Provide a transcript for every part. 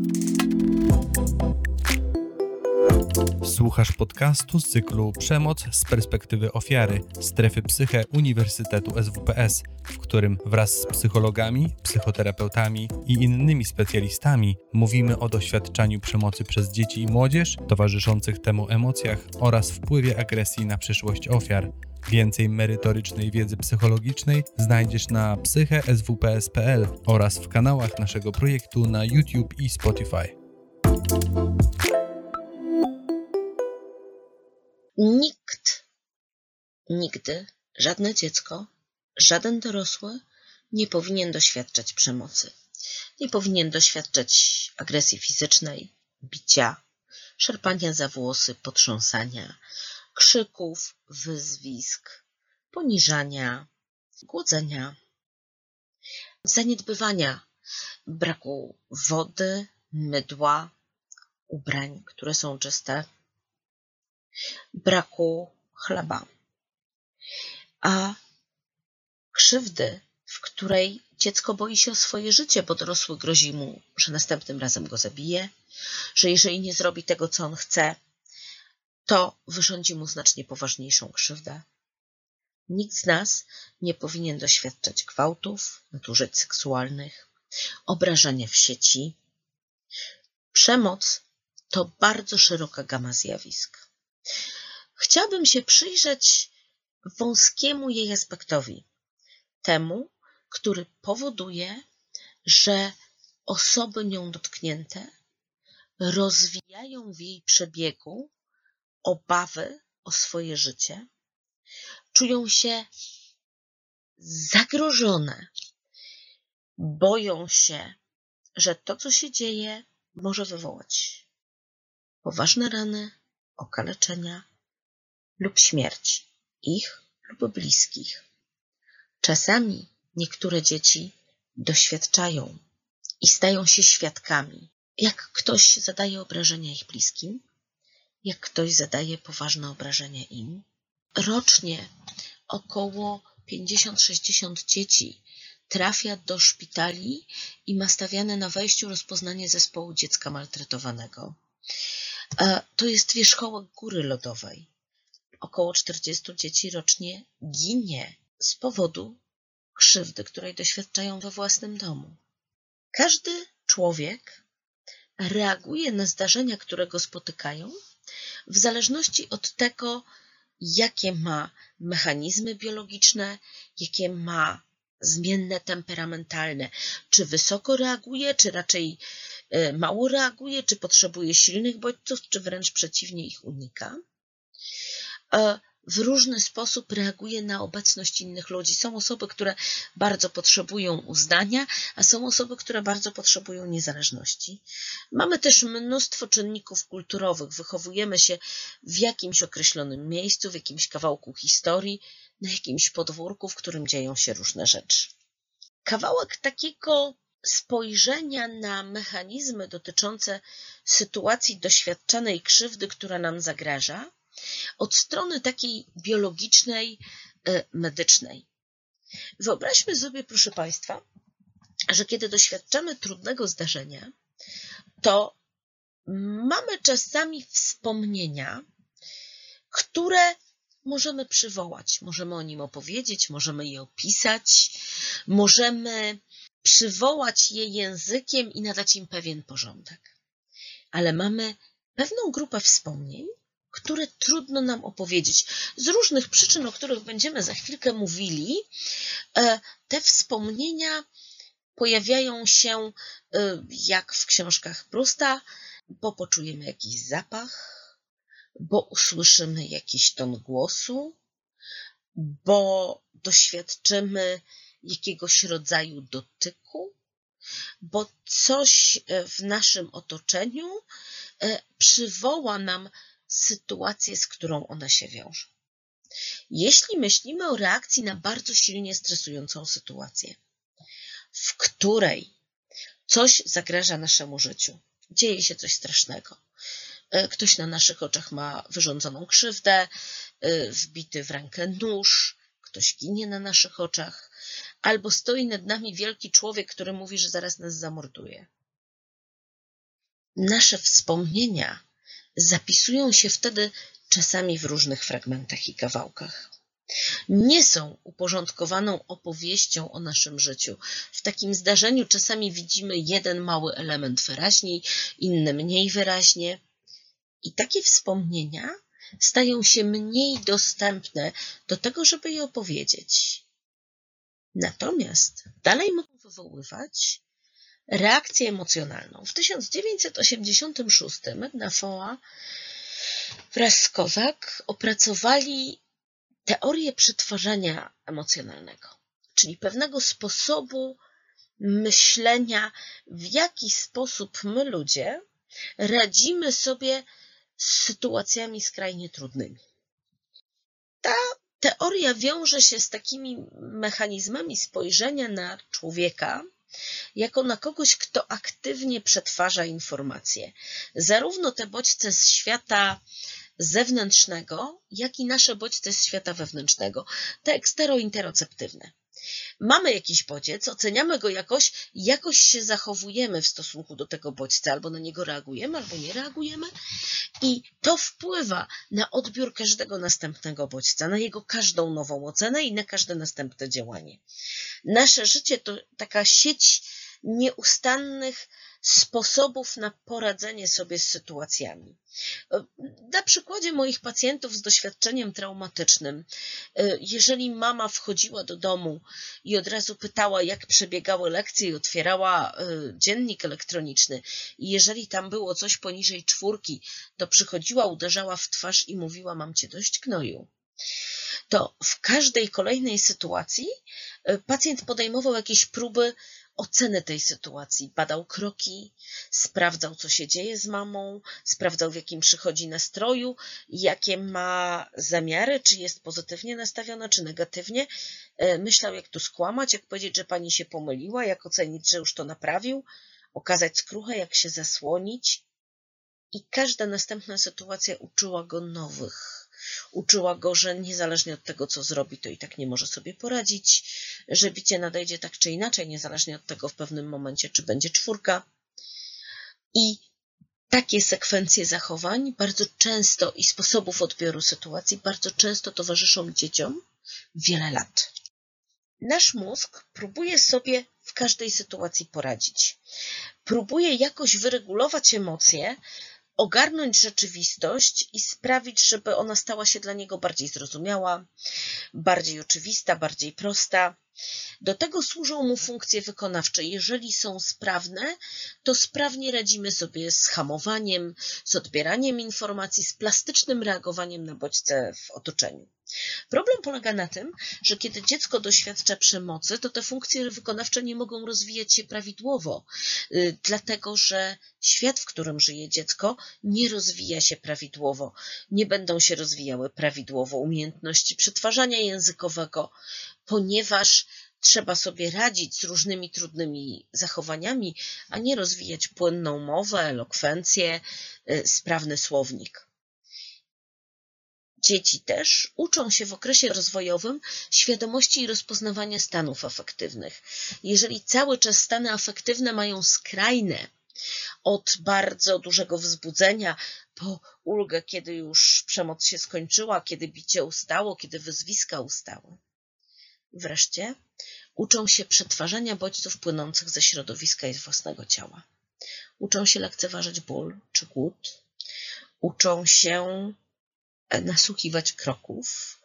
Thank you. Słuchasz podcastu z cyklu Przemoc z perspektywy ofiary strefy psyche Uniwersytetu SWPS, w którym wraz z psychologami, psychoterapeutami i innymi specjalistami mówimy o doświadczaniu przemocy przez dzieci i młodzież, towarzyszących temu emocjach oraz wpływie agresji na przyszłość ofiar. Więcej merytorycznej wiedzy psychologicznej znajdziesz na psycheswps.pl oraz w kanałach naszego projektu na YouTube i Spotify. Nikt, nigdy, żadne dziecko, żaden dorosły nie powinien doświadczać przemocy. Nie powinien doświadczać agresji fizycznej, bicia, szarpania za włosy, potrząsania, krzyków, wyzwisk, poniżania, głodzenia, zaniedbywania, braku wody, mydła, ubrań, które są czyste, braku chleba, a krzywdy, w której dziecko boi się o swoje życie, bo dorosły grozi mu, że następnym razem go zabije, że jeżeli nie zrobi tego, co on chce, to wyrządzi mu znacznie poważniejszą krzywdę. Nikt z nas nie powinien doświadczać gwałtów, nadużyć seksualnych, obrażania w sieci. Przemoc to bardzo szeroka gama zjawisk. Chciałabym się przyjrzeć wąskiemu jej aspektowi, temu, który powoduje, że osoby nią dotknięte rozwijają w jej przebiegu obawy o swoje życie, czują się zagrożone, boją się, że to, co się dzieje, może wywołać poważne rany, okaleczenia lub śmierć ich lub bliskich. Czasami niektóre dzieci doświadczają i stają się świadkami, jak ktoś zadaje obrażenia ich bliskim, jak ktoś zadaje poważne obrażenia im. Rocznie około 50-60 dzieci trafia do szpitali i ma stawiane na wejściu rozpoznanie zespołu dziecka maltretowanego. To jest wierzchołek góry lodowej. Około 40 dzieci rocznie ginie z powodu krzywdy, której doświadczają we własnym domu. Każdy człowiek reaguje na zdarzenia, które go spotykają, w zależności od tego, jakie ma mechanizmy biologiczne, jakie ma zmienne temperamentalne, czy wysoko reaguje, czy raczej e, mało reaguje, czy potrzebuje silnych bodźców, czy wręcz przeciwnie ich unika. E, w różny sposób reaguje na obecność innych ludzi. Są osoby, które bardzo potrzebują uznania, a są osoby, które bardzo potrzebują niezależności. Mamy też mnóstwo czynników kulturowych. Wychowujemy się w jakimś określonym miejscu, w jakimś kawałku historii, na jakimś podwórku, w którym dzieją się różne rzeczy. Kawałek takiego spojrzenia na mechanizmy dotyczące sytuacji doświadczanej krzywdy, która nam zagraża, od strony takiej biologicznej, e, medycznej. Wyobraźmy sobie, proszę Państwa, że kiedy doświadczamy trudnego zdarzenia, to mamy czasami wspomnienia, które możemy przywołać, możemy o nim opowiedzieć, możemy je opisać, możemy przywołać je językiem i nadać im pewien porządek. Ale mamy pewną grupę wspomnień, które trudno nam opowiedzieć. Z różnych przyczyn, o których będziemy za chwilkę mówili, e, te wspomnienia pojawiają się e, jak w książkach Prusta, bo poczujemy jakiś zapach, bo usłyszymy jakiś ton głosu, bo doświadczymy jakiegoś rodzaju dotyku, bo coś w naszym otoczeniu e, przywoła nam sytuację, z którą ona się wiąże. Jeśli myślimy o reakcji na bardzo silnie stresującą sytuację, w której coś zagraża naszemu życiu, dzieje się coś strasznego, e, ktoś na naszych oczach ma wyrządzoną krzywdę, e, wbity w rękę nóż, ktoś ginie na naszych oczach, albo stoi nad nami wielki człowiek, który mówi, że zaraz nas zamorduje. nasze wspomnienia zapisują się wtedy czasami w różnych fragmentach i kawałkach. Nie są uporządkowaną opowieścią o naszym życiu. W takim zdarzeniu czasami widzimy jeden mały element wyraźniej, inny mniej wyraźnie. I takie wspomnienia stają się mniej dostępne do tego, żeby je opowiedzieć. Natomiast dalej mogą wywoływać reakcję emocjonalną. W 1986 Edna Foa wraz z Kozak opracowali teorię przetwarzania emocjonalnego, czyli pewnego sposobu myślenia, w jaki sposób my ludzie radzimy sobie z sytuacjami skrajnie trudnymi. Ta teoria wiąże się z takimi mechanizmami spojrzenia na człowieka, jako na kogoś, kto aktywnie przetwarza informacje. Zarówno te bodźce z świata zewnętrznego, jak i nasze bodźce z świata wewnętrznego, te eksterointeroceptywne. Mamy jakiś bodziec, oceniamy go jakoś, jakoś się zachowujemy w stosunku do tego bodźca, albo na niego reagujemy, albo nie reagujemy, i to wpływa na odbiór każdego następnego bodźca, na jego każdą nową ocenę i na każde następne działanie. Nasze życie to taka sieć nieustannych sposobów na poradzenie sobie z sytuacjami. Na przykładzie moich pacjentów z doświadczeniem traumatycznym, jeżeli mama wchodziła do domu i od razu pytała, jak przebiegały lekcje i otwierała e, dziennik elektroniczny, i jeżeli tam było coś poniżej czwórki, to przychodziła, uderzała w twarz i mówiła: Mam cię dość gnoju to w każdej kolejnej sytuacji e, pacjent podejmował jakieś próby oceny tej sytuacji. Badał kroki, sprawdzał, co się dzieje z mamą, sprawdzał, w jakim przychodzi nastroju, jakie ma zamiary, czy jest pozytywnie nastawiona, czy negatywnie. E, myślał, jak tu skłamać, jak powiedzieć, że pani się pomyliła, jak ocenić, że już to naprawił, okazać skruchę, jak się zasłonić. I każda następna sytuacja uczyła go nowych Uczyła go, że niezależnie od tego, co zrobi, to i tak nie może sobie poradzić, że bicie nadejdzie tak czy inaczej, niezależnie od tego w pewnym momencie, czy będzie czwórka. I takie sekwencje zachowań bardzo często i sposobów odbioru sytuacji bardzo często towarzyszą dzieciom wiele lat. Nasz mózg próbuje sobie w każdej sytuacji poradzić. Próbuje jakoś wyregulować emocje, ogarnąć rzeczywistość i sprawić, żeby ona stała się dla niego bardziej zrozumiała, bardziej oczywista, bardziej prosta. Do tego służą mu funkcje wykonawcze. Jeżeli są sprawne, to sprawnie radzimy sobie z hamowaniem, z odbieraniem informacji, z plastycznym reagowaniem na bodźce w otoczeniu. Problem polega na tym, że kiedy dziecko doświadcza przemocy, to te funkcje wykonawcze nie mogą rozwijać się prawidłowo, y, dlatego że świat, w którym żyje dziecko, nie rozwija się prawidłowo. Nie będą się rozwijały prawidłowo umiejętności przetwarzania językowego, ponieważ trzeba sobie radzić z różnymi trudnymi zachowaniami, a nie rozwijać płynną mowę, elokwencję, y, sprawny słownik. Dzieci też uczą się w okresie rozwojowym świadomości i rozpoznawania stanów afektywnych. Jeżeli cały czas stany afektywne mają skrajne, od bardzo dużego wzbudzenia po ulgę, kiedy już przemoc się skończyła, kiedy bicie ustało, kiedy wyzwiska ustały. Wreszcie uczą się przetwarzania bodźców płynących ze środowiska i z własnego ciała. Uczą się lekceważyć ból czy głód. Uczą się nasłuchiwać kroków,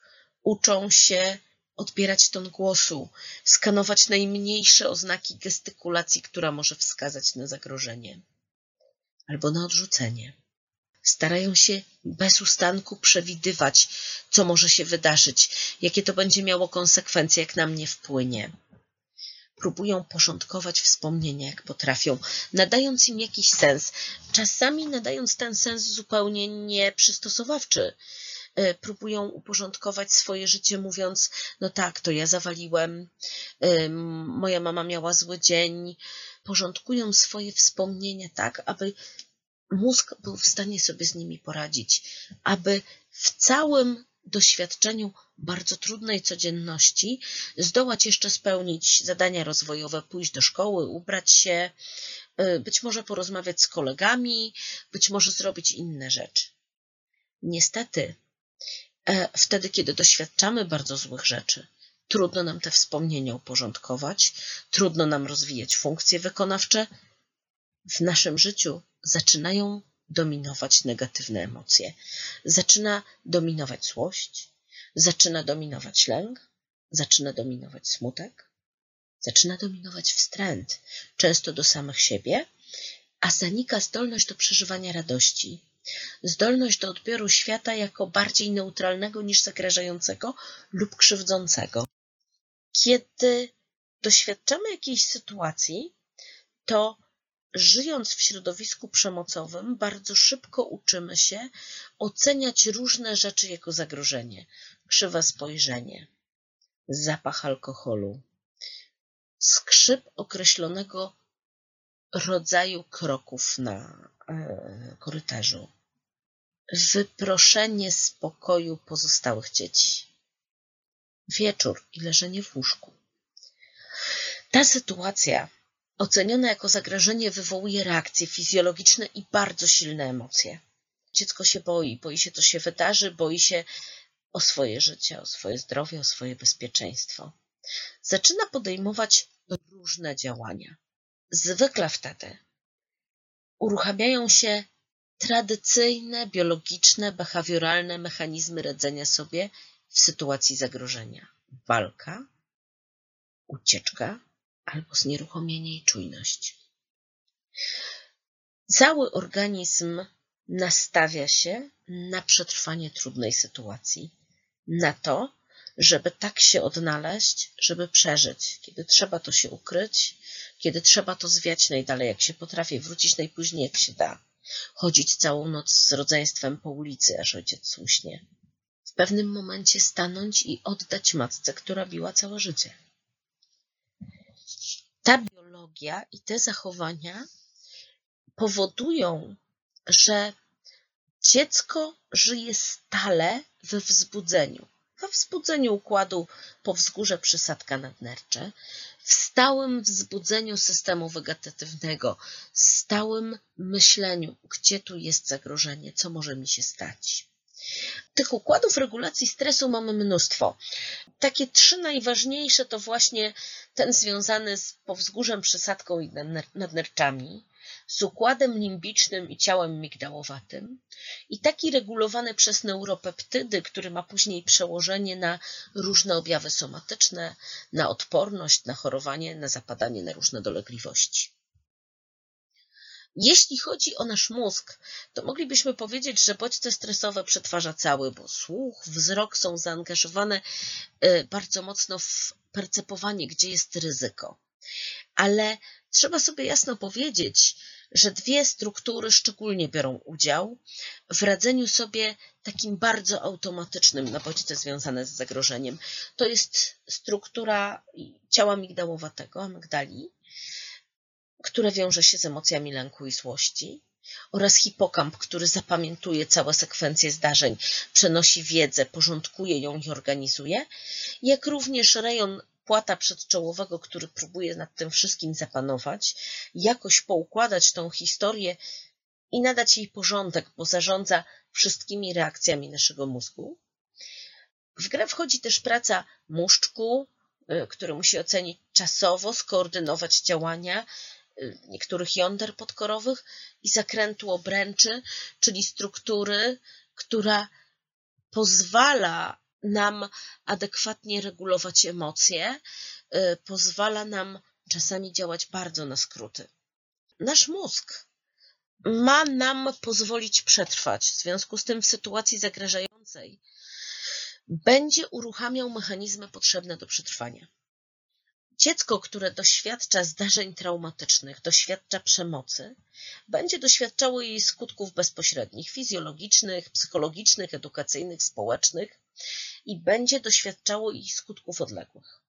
uczą się odbierać ton głosu, skanować najmniejsze oznaki gestykulacji, która może wskazać na zagrożenie albo na odrzucenie. Starają się bez ustanku przewidywać, co może się wydarzyć, jakie to będzie miało konsekwencje, jak na mnie wpłynie. Próbują porządkować wspomnienia, jak potrafią, nadając im jakiś sens, czasami nadając ten sens zupełnie nieprzystosowawczy. E, próbują uporządkować swoje życie, mówiąc: No tak, to ja zawaliłem, e, moja mama miała zły dzień. Porządkują swoje wspomnienia tak, aby mózg był w stanie sobie z nimi poradzić, aby w całym doświadczeniu bardzo trudnej codzienności zdołać jeszcze spełnić zadania rozwojowe, pójść do szkoły, ubrać się, y, być może porozmawiać z kolegami, być może zrobić inne rzeczy. Niestety, e, wtedy, kiedy doświadczamy bardzo złych rzeczy, trudno nam te wspomnienia uporządkować, trudno nam rozwijać funkcje wykonawcze. W naszym życiu zaczynają dominować negatywne emocje. Zaczyna dominować złość, zaczyna dominować lęk, zaczyna dominować smutek, zaczyna dominować wstręt, często do samych siebie, a zanika zdolność do przeżywania radości, zdolność do odbioru świata jako bardziej neutralnego niż zagrażającego lub krzywdzącego. Kiedy doświadczamy jakiejś sytuacji, to żyjąc w środowisku przemocowym, bardzo szybko uczymy się oceniać różne rzeczy jako zagrożenie. Krzywe spojrzenie, zapach alkoholu, skrzyp określonego rodzaju kroków na e, korytarzu, wyproszenie spokoju pozostałych dzieci, wieczór i leżenie w łóżku. Ta sytuacja oceniona jako zagrożenie wywołuje reakcje fizjologiczne i bardzo silne emocje. Dziecko się boi, boi się, co się wydarzy, boi się o swoje życie, o swoje zdrowie, o swoje bezpieczeństwo. Zaczyna podejmować różne działania. Zwykle wtedy uruchamiają się tradycyjne, biologiczne, behawioralne mechanizmy radzenia sobie w sytuacji zagrożenia. Walka, ucieczka, albo znieruchomienie i czujność. Cały organizm nastawia się na przetrwanie trudnej sytuacji, na to, żeby tak się odnaleźć, żeby przeżyć. Kiedy trzeba to się ukryć, kiedy trzeba to zwiać najdalej jak się potrafi, wrócić najpóźniej jak się da, chodzić całą noc z rodzeństwem po ulicy, aż ojciec uśnie. W pewnym momencie stanąć i oddać matce, która biła całe życie biologia i te zachowania powodują, że dziecko żyje stale we wzbudzeniu. We wzbudzeniu układu powzgórze przysadka nadnercze, w stałym wzbudzeniu systemu wegetatywnego, stałym myśleniu, gdzie tu jest zagrożenie, co może mi się stać. Tych układów regulacji stresu mamy mnóstwo. Takie trzy najważniejsze to właśnie ten związany z powzgórzem, przysadką i nadnerczami, z układem limbicznym i ciałem migdałowatym i taki regulowany przez neuropeptydy, który ma później przełożenie na różne objawy somatyczne, na odporność, na chorowanie, na zapadanie, na różne dolegliwości. Jeśli chodzi o nasz mózg, to moglibyśmy powiedzieć, że bodźce stresowe przetwarza cały, bo słuch, wzrok są zaangażowane e, bardzo mocno w percepowanie, gdzie jest ryzyko. Ale trzeba sobie jasno powiedzieć, że dwie struktury szczególnie biorą udział w radzeniu sobie takim bardzo automatycznym na bodźce związane z zagrożeniem. To jest struktura ciała migdałowatego, amygdali, które wiąże się z emocjami lęku i złości, oraz hipokamp, który zapamiętuje całe sekwencje zdarzeń, przenosi wiedzę, porządkuje ją i organizuje, jak również rejon płata przedczołowego, który próbuje nad tym wszystkim zapanować, jakoś poukładać tą historię i nadać jej porządek, bo zarządza wszystkimi reakcjami naszego mózgu. W grę wchodzi też praca muszczku, y, który musi ocenić czasowo, skoordynować działania, niektórych jąder podkorowych i zakrętu obręczy, czyli struktury, która pozwala nam adekwatnie regulować emocje, y, pozwala nam czasami działać bardzo na skróty. Nasz mózg ma nam pozwolić przetrwać, w związku z tym w sytuacji zagrażającej będzie uruchamiał mechanizmy potrzebne do przetrwania. Dziecko, które doświadcza zdarzeń traumatycznych, doświadcza przemocy, będzie doświadczało jej skutków bezpośrednich, fizjologicznych, psychologicznych, edukacyjnych, społecznych i będzie doświadczało ich skutków odległych.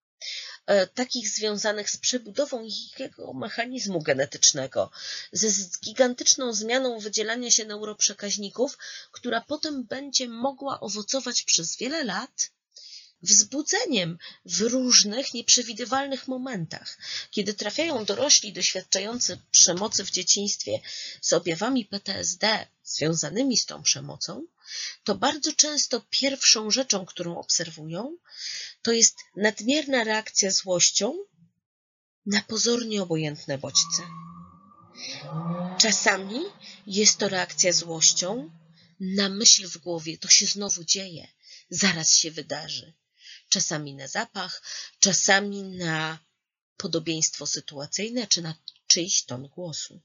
E, takich związanych z przebudową jego mechanizmu genetycznego, ze gigantyczną zmianą wydzielania się neuroprzekaźników, która potem będzie mogła owocować przez wiele lat wzbudzeniem w różnych nieprzewidywalnych momentach. Kiedy trafiają dorośli doświadczający przemocy w dzieciństwie z objawami PTSD związanymi z tą przemocą, to bardzo często pierwszą rzeczą, którą obserwują, to jest nadmierna reakcja złością na pozornie obojętne bodźce. Czasami jest to reakcja złością na myśl w głowie, to się znowu dzieje, zaraz się wydarzy. Czasami na zapach, czasami na podobieństwo sytuacyjne, czy na czyjś ton głosu.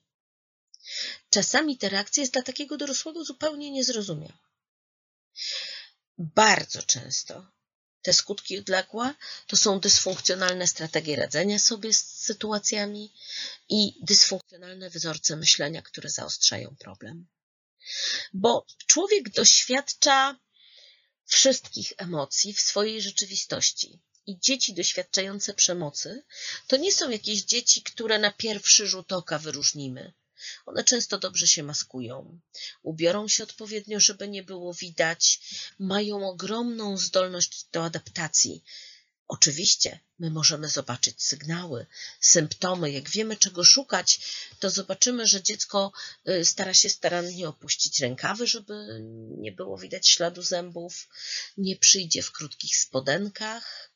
Czasami ta reakcja jest dla takiego dorosłego zupełnie niezrozumiała. Bardzo często te skutki odległe to są dysfunkcjonalne strategie radzenia sobie z sytuacjami i dysfunkcjonalne wzorce myślenia, które zaostrzają problem. Bo człowiek doświadcza wszystkich emocji w swojej rzeczywistości. I dzieci doświadczające przemocy to nie są jakieś dzieci, które na pierwszy rzut oka wyróżnimy. One często dobrze się maskują, ubiorą się odpowiednio, żeby nie było widać, mają ogromną zdolność do adaptacji. Oczywiście, my możemy zobaczyć sygnały, symptomy. Jak wiemy, czego szukać, to zobaczymy, że dziecko y, stara się starannie opuścić rękawy, żeby nie było widać śladu zębów, nie przyjdzie w krótkich spodenkach,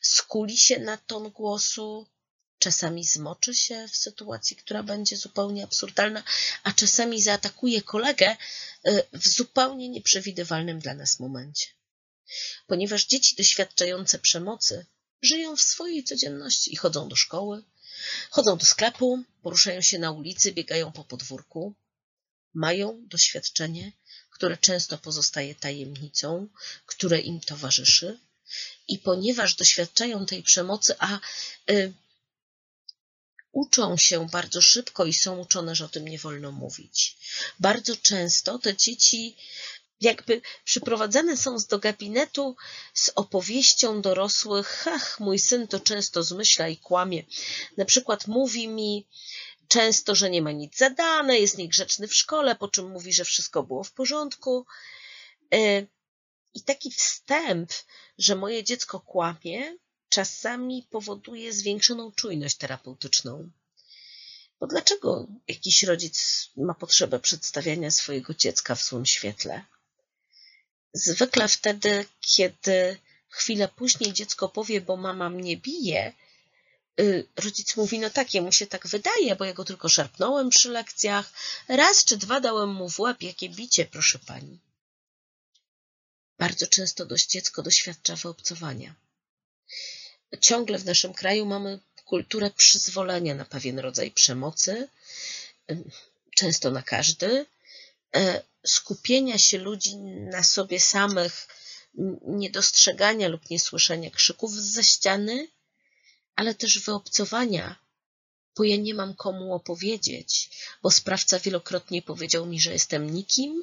skuli się na ton głosu, czasami zmoczy się w sytuacji, która będzie zupełnie absurdalna, a czasami zaatakuje kolegę y, w zupełnie nieprzewidywalnym dla nas momencie. Ponieważ dzieci doświadczające przemocy żyją w swojej codzienności i chodzą do szkoły, chodzą do sklepu, poruszają się na ulicy, biegają po podwórku, mają doświadczenie, które często pozostaje tajemnicą, które im towarzyszy. I ponieważ doświadczają tej przemocy, a y, uczą się bardzo szybko i są uczone, że o tym nie wolno mówić. Bardzo często te dzieci jakby przyprowadzane są do gabinetu z opowieścią dorosłych, ach, mój syn to często zmyśla i kłamie. Na przykład mówi mi często, że nie ma nic zadane, jest niegrzeczny w szkole, po czym mówi, że wszystko było w porządku. E, I taki wstęp, że moje dziecko kłamie, czasami powoduje zwiększoną czujność terapeutyczną. Bo dlaczego jakiś rodzic ma potrzebę przedstawiania swojego dziecka w złym świetle? Zwykle wtedy, kiedy chwilę później dziecko powie, bo mama mnie bije, y, rodzic mówi, no tak, jemu się tak wydaje, bo ja go tylko szarpnąłem przy lekcjach, raz czy dwa dałem mu w łeb, jakie bicie, proszę pani. Bardzo często dość dziecko doświadcza wyobcowania. Ciągle w naszym kraju mamy kulturę przyzwolenia na pewien rodzaj przemocy, często na każdy, skupienia się ludzi na sobie samych, niedostrzegania lub niesłyszenia krzyków ze ściany, ale też wyobcowania, bo ja nie mam komu opowiedzieć, bo sprawca wielokrotnie powiedział mi, że jestem nikim,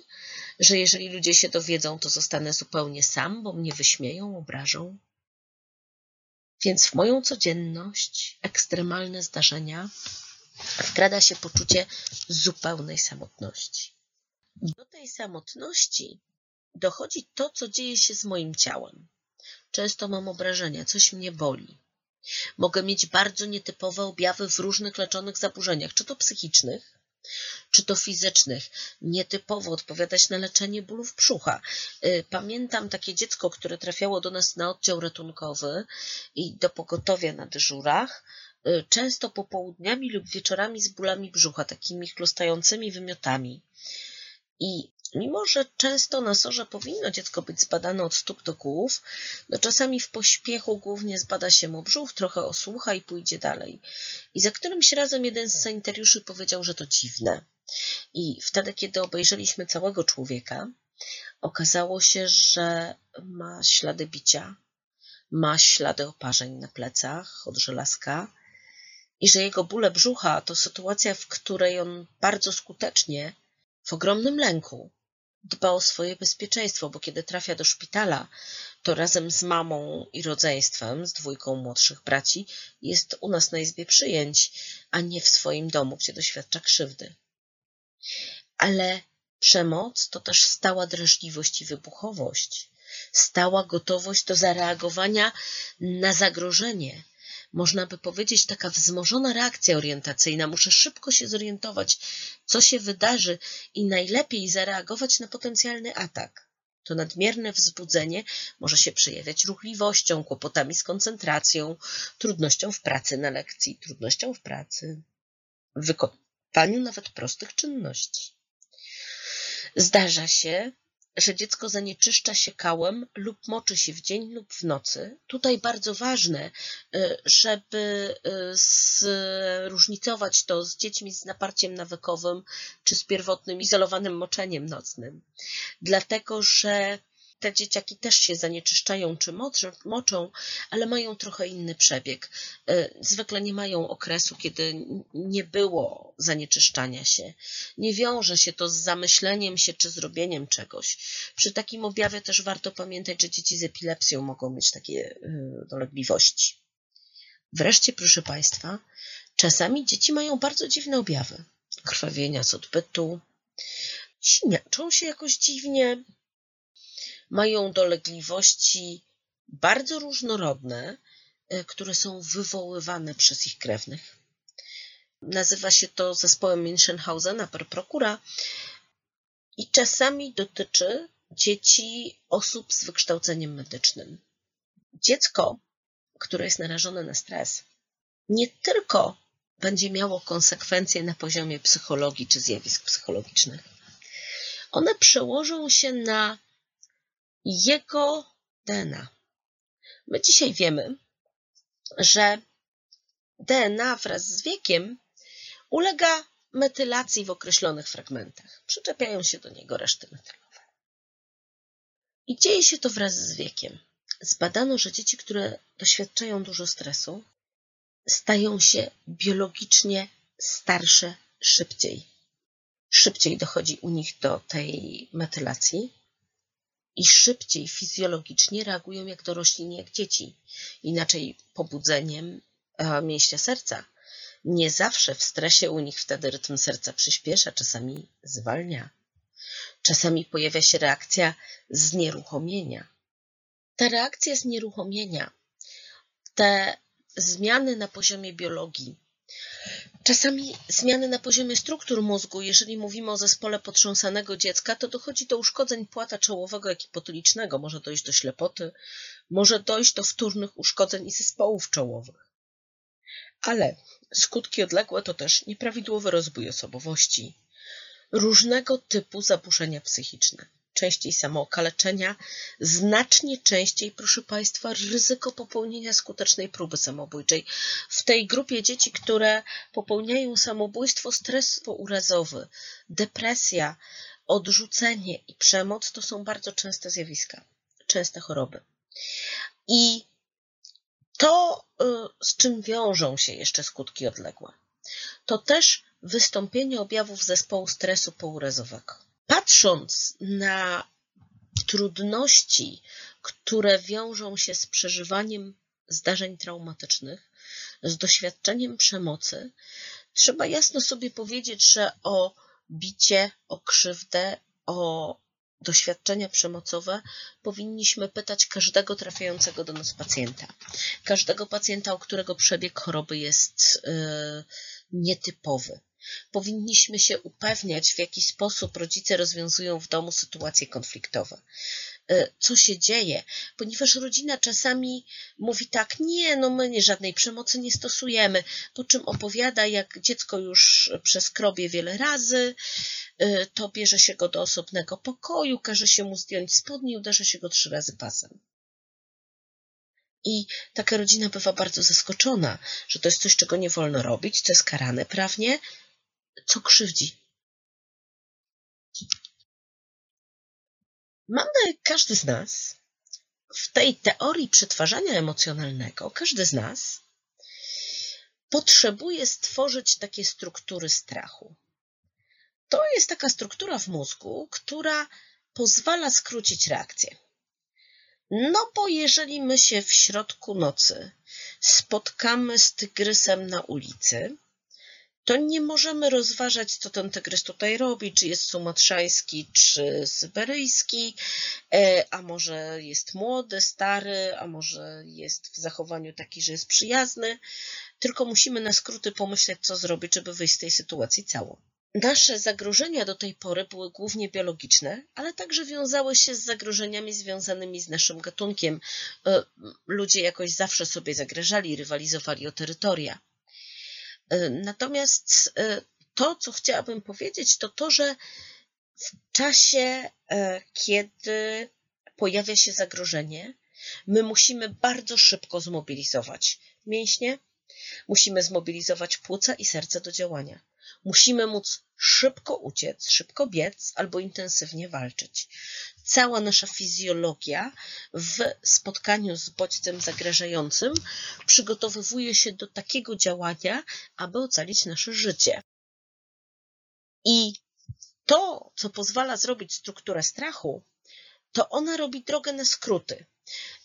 że jeżeli ludzie się dowiedzą, to zostanę zupełnie sam, bo mnie wyśmieją, obrażą. Więc w moją codzienność, ekstremalne zdarzenia, wkrada się poczucie zupełnej samotności. Do tej samotności dochodzi to, co dzieje się z moim ciałem. Często mam obrażenia, coś mnie boli. Mogę mieć bardzo nietypowe objawy w różnych leczonych zaburzeniach, czy to psychicznych, czy to fizycznych, nietypowo odpowiadać na leczenie bólów brzucha. Y, pamiętam takie dziecko, które trafiało do nas na oddział ratunkowy i do pogotowia na dyżurach, y, często popołudniami lub wieczorami z bólami brzucha, takimi chlustającymi wymiotami. I Mimo, że często na sorze powinno dziecko być zbadane od stóp do głów, no czasami w pośpiechu głównie zbada się mu brzuch, trochę osłucha i pójdzie dalej. I za którymś razem jeden z sanitariuszy powiedział, że to dziwne. I wtedy, kiedy obejrzeliśmy całego człowieka, okazało się, że ma ślady bicia, ma ślady oparzeń na plecach od żelazka i że jego bóle brzucha to sytuacja, w której on bardzo skutecznie, w ogromnym lęku, dba o swoje bezpieczeństwo, bo kiedy trafia do szpitala, to razem z mamą i rodzeństwem, z dwójką młodszych braci, jest u nas na izbie przyjęć, a nie w swoim domu, gdzie doświadcza krzywdy. Ale przemoc to też stała drażliwość i wybuchowość. stała gotowość do zareagowania na zagrożenie. Można by powiedzieć, taka wzmożona reakcja orientacyjna. Muszę szybko się zorientować, co się wydarzy i najlepiej zareagować na potencjalny atak. To nadmierne wzbudzenie może się przejawiać ruchliwością, kłopotami z koncentracją, trudnością w pracy na lekcji, trudnością w pracy, w wykonywaniu nawet prostych czynności. Zdarza się, że dziecko zanieczyszcza się kałem lub moczy się w dzień lub w nocy. Tutaj bardzo ważne, y, żeby y, zróżnicować to z dziećmi z naparciem nawykowym czy z pierwotnym izolowanym moczeniem nocnym. Dlatego, że te dzieciaki też się zanieczyszczają czy moczą, ale mają trochę inny przebieg. E, zwykle nie mają okresu, kiedy nie było zanieczyszczania się. Nie wiąże się to z zamyśleniem się czy zrobieniem czegoś. Przy takim objawie też warto pamiętać, że dzieci z epilepsją mogą mieć takie e, dolegliwości. Wreszcie, proszę Państwa, czasami dzieci mają bardzo dziwne objawy. Krwawienia z odbytu, siniaczą się jakoś dziwnie, mają dolegliwości bardzo różnorodne, e, które są wywoływane przez ich krewnych. Nazywa się to zespołem Münchenhausena per procura i czasami dotyczy dzieci osób z wykształceniem medycznym. Dziecko, które jest narażone na stres, nie tylko będzie miało konsekwencje na poziomie psychologii czy zjawisk psychologicznych. One przełożą się na jego DNA. My dzisiaj wiemy, że DNA wraz z wiekiem ulega metylacji w określonych fragmentach. Przyczepiają się do niego reszty metylowe. I dzieje się to wraz z wiekiem. Zbadano, że dzieci, które doświadczają dużo stresu, stają się biologicznie starsze szybciej. Szybciej dochodzi u nich do tej metylacji, i szybciej fizjologicznie reagują jak dorośli, jak dzieci. Inaczej pobudzeniem e, mięśnia serca. Nie zawsze w stresie u nich wtedy rytm serca przyspiesza, czasami zwalnia. Czasami pojawia się reakcja znieruchomienia. Ta reakcja znieruchomienia, te zmiany na poziomie biologii, Czasami zmiany na poziomie struktur mózgu, jeżeli mówimy o zespole potrząsanego dziecka, to dochodzi do uszkodzeń płata czołowego, jak i potylicznego. Może dojść do ślepoty, może dojść do wtórnych uszkodzeń i zespołów czołowych. Ale skutki odległe to też nieprawidłowy rozwój osobowości, różnego typu zaburzenia psychiczne częściej samookaleczenia, znacznie częściej, proszę Państwa, ryzyko popełnienia skutecznej próby samobójczej. W tej grupie dzieci, które popełniają samobójstwo, stres urazowy, depresja, odrzucenie i przemoc to są bardzo częste zjawiska, częste choroby. I to, y, z czym wiążą się jeszcze skutki odległe, to też wystąpienie objawów zespołu stresu pourazowego patrząc na trudności, które wiążą się z przeżywaniem zdarzeń traumatycznych, z doświadczeniem przemocy, trzeba jasno sobie powiedzieć, że o bicie, o krzywdę, o doświadczenia przemocowe powinniśmy pytać każdego trafiającego do nas pacjenta. Każdego pacjenta, u którego przebieg choroby jest yy, nietypowy. Powinniśmy się upewniać, w jaki sposób rodzice rozwiązują w domu sytuacje konfliktowe. E, co się dzieje, ponieważ rodzina czasami mówi tak, nie, no my nie żadnej przemocy nie stosujemy, po czym opowiada, jak dziecko już przeskrobie wiele razy, e, to bierze się go do osobnego pokoju, każe się mu zdjąć spodnie i uderza się go trzy razy pasem. I taka rodzina bywa bardzo zaskoczona, że to jest coś, czego nie wolno robić, co jest karane prawnie, co krzywdzi. Mamy, każdy z nas, w tej teorii przetwarzania emocjonalnego, każdy z nas potrzebuje stworzyć takie struktury strachu. To jest taka struktura w mózgu, która pozwala skrócić reakcję. No bo jeżeli my się w środku nocy spotkamy z tygrysem na ulicy, to nie możemy rozważać, co ten tygrys tutaj robi, czy jest sumatrzański, czy syberyjski, e, a może jest młody, stary, a może jest w zachowaniu taki, że jest przyjazny, tylko musimy na skróty pomyśleć, co zrobić, żeby wyjść z tej sytuacji cało. Nasze zagrożenia do tej pory były głównie biologiczne, ale także wiązały się z zagrożeniami związanymi z naszym gatunkiem. E, ludzie jakoś zawsze sobie zagrażali, rywalizowali o terytoria. E, natomiast e, to, co chciałabym powiedzieć, to to, że w czasie, kiedy pojawia się zagrożenie, my musimy bardzo szybko zmobilizować mięśnie, musimy zmobilizować płuca i serce do działania. Musimy móc szybko uciec, szybko biec albo intensywnie walczyć. Cała nasza fizjologia w spotkaniu z bodźcem zagrażającym przygotowywuje się do takiego działania, aby ocalić nasze życie. I to, co pozwala zrobić strukturę strachu, to ona robi drogę na skróty.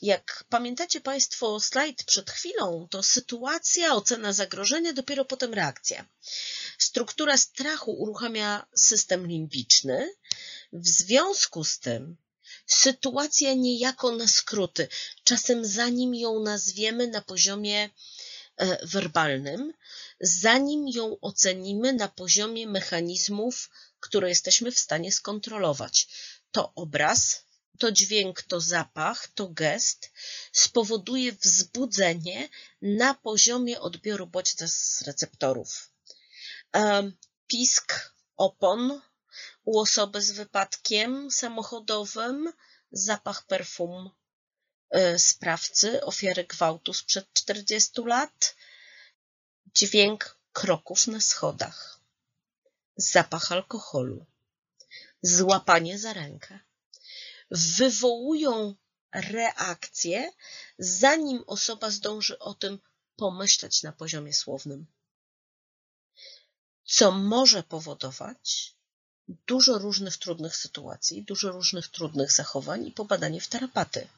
Jak pamiętacie Państwo slajd przed chwilą, to sytuacja, ocena zagrożenia, dopiero potem reakcja. Struktura strachu uruchamia system limbiczny. W związku z tym sytuacja niejako na skróty, czasem zanim ją nazwiemy na poziomie e, werbalnym, zanim ją ocenimy na poziomie mechanizmów, które jesteśmy w stanie skontrolować. To obraz, to dźwięk, to zapach, to gest spowoduje wzbudzenie na poziomie odbioru bodźca z receptorów. Pisk opon u osoby z wypadkiem samochodowym, zapach perfum e, sprawcy, ofiary gwałtu sprzed 40 lat, dźwięk kroków na schodach, zapach alkoholu, złapanie za rękę wywołują reakcję, zanim osoba zdąży o tym pomyśleć na poziomie słownym. Co może powodować dużo różnych trudnych sytuacji, dużo różnych trudnych zachowań i pobadanie w terapaty.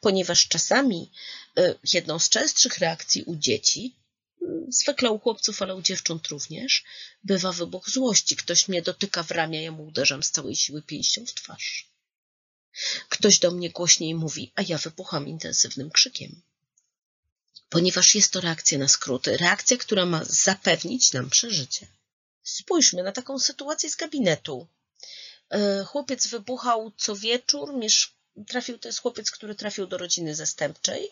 Ponieważ czasami y, jedną z częstszych reakcji u dzieci, y, zwykle u chłopców, ale u dziewcząt również, bywa wybuch złości. Ktoś mnie dotyka w ramię, ja mu uderzam z całej siły pięścią w twarz. Ktoś do mnie głośniej mówi, a ja wybucham intensywnym krzykiem. Ponieważ jest to reakcja na skróty, reakcja, która ma zapewnić nam przeżycie. Spójrzmy na taką sytuację z gabinetu. E, chłopiec wybuchał co wieczór, trafił, to jest chłopiec, który trafił do rodziny zastępczej.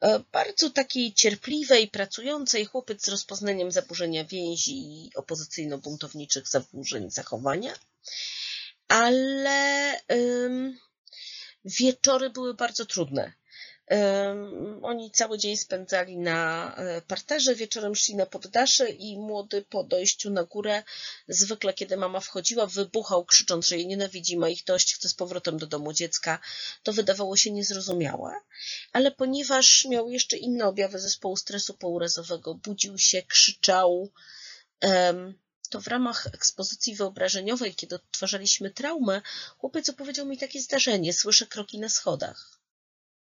E, bardzo takiej cierpliwej, pracującej chłopiec z rozpoznaniem zaburzenia więzi i opozycyjno-buntowniczych zaburzeń zachowania ale wieczory były bardzo trudne. Oni cały dzień spędzali na e, parterze, wieczorem szli na poddasze i młody po dojściu na górę, zwykle kiedy mama wchodziła, wybuchał krzycząc, że jej nienawidzi, ma ich dość, chce z powrotem do domu dziecka. To wydawało się niezrozumiałe, ale ponieważ miał jeszcze inne objawy zespołu stresu pourazowego, budził się, krzyczał, um, to w ramach ekspozycji wyobrażeniowej, kiedy odtwarzaliśmy traumę, chłopiec opowiedział mi takie zdarzenie. Słyszę kroki na schodach.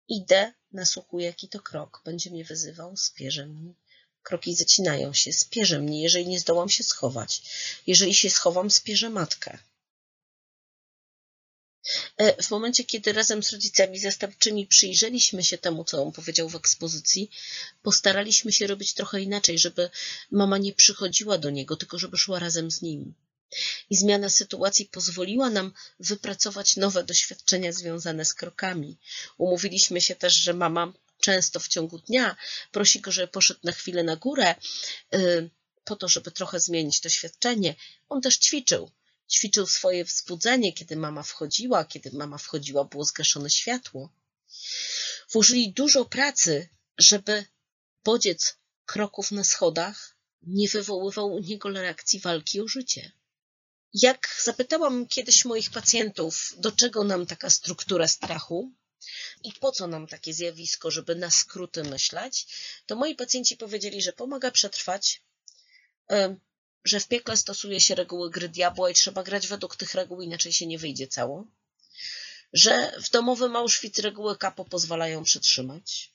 Idę, nasłuchuję, jaki to krok. Będzie mnie wyzywał, spierze mnie. Kroki zacinają się, spierze mnie, jeżeli nie zdołam się schować. Jeżeli się schowam, spierze matkę. E, w momencie, kiedy razem z rodzicami zastępczymi przyjrzeliśmy się temu, co on powiedział w ekspozycji, postaraliśmy się robić trochę inaczej, żeby mama nie przychodziła do niego, tylko żeby szła razem z nim. I zmiana sytuacji pozwoliła nam wypracować nowe doświadczenia związane z krokami. Umówiliśmy się też, że mama często w ciągu dnia prosi go, żeby poszedł na chwilę na górę, y, po to, żeby trochę zmienić doświadczenie. On też ćwiczył ćwiczył swoje wzbudzenie, kiedy mama wchodziła, kiedy mama wchodziła, było zgaszone światło. Włożyli dużo pracy, żeby bodziec kroków na schodach nie wywoływał u niego reakcji walki o życie. Jak zapytałam kiedyś moich pacjentów, do czego nam taka struktura strachu i po co nam takie zjawisko, żeby na skróty myśleć, to moi pacjenci powiedzieli, że pomaga przetrwać, że w piekle stosuje się reguły gry diabła i trzeba grać według tych reguł, inaczej się nie wyjdzie cało. Że w domowym Auschwitz reguły kapo pozwalają przetrzymać.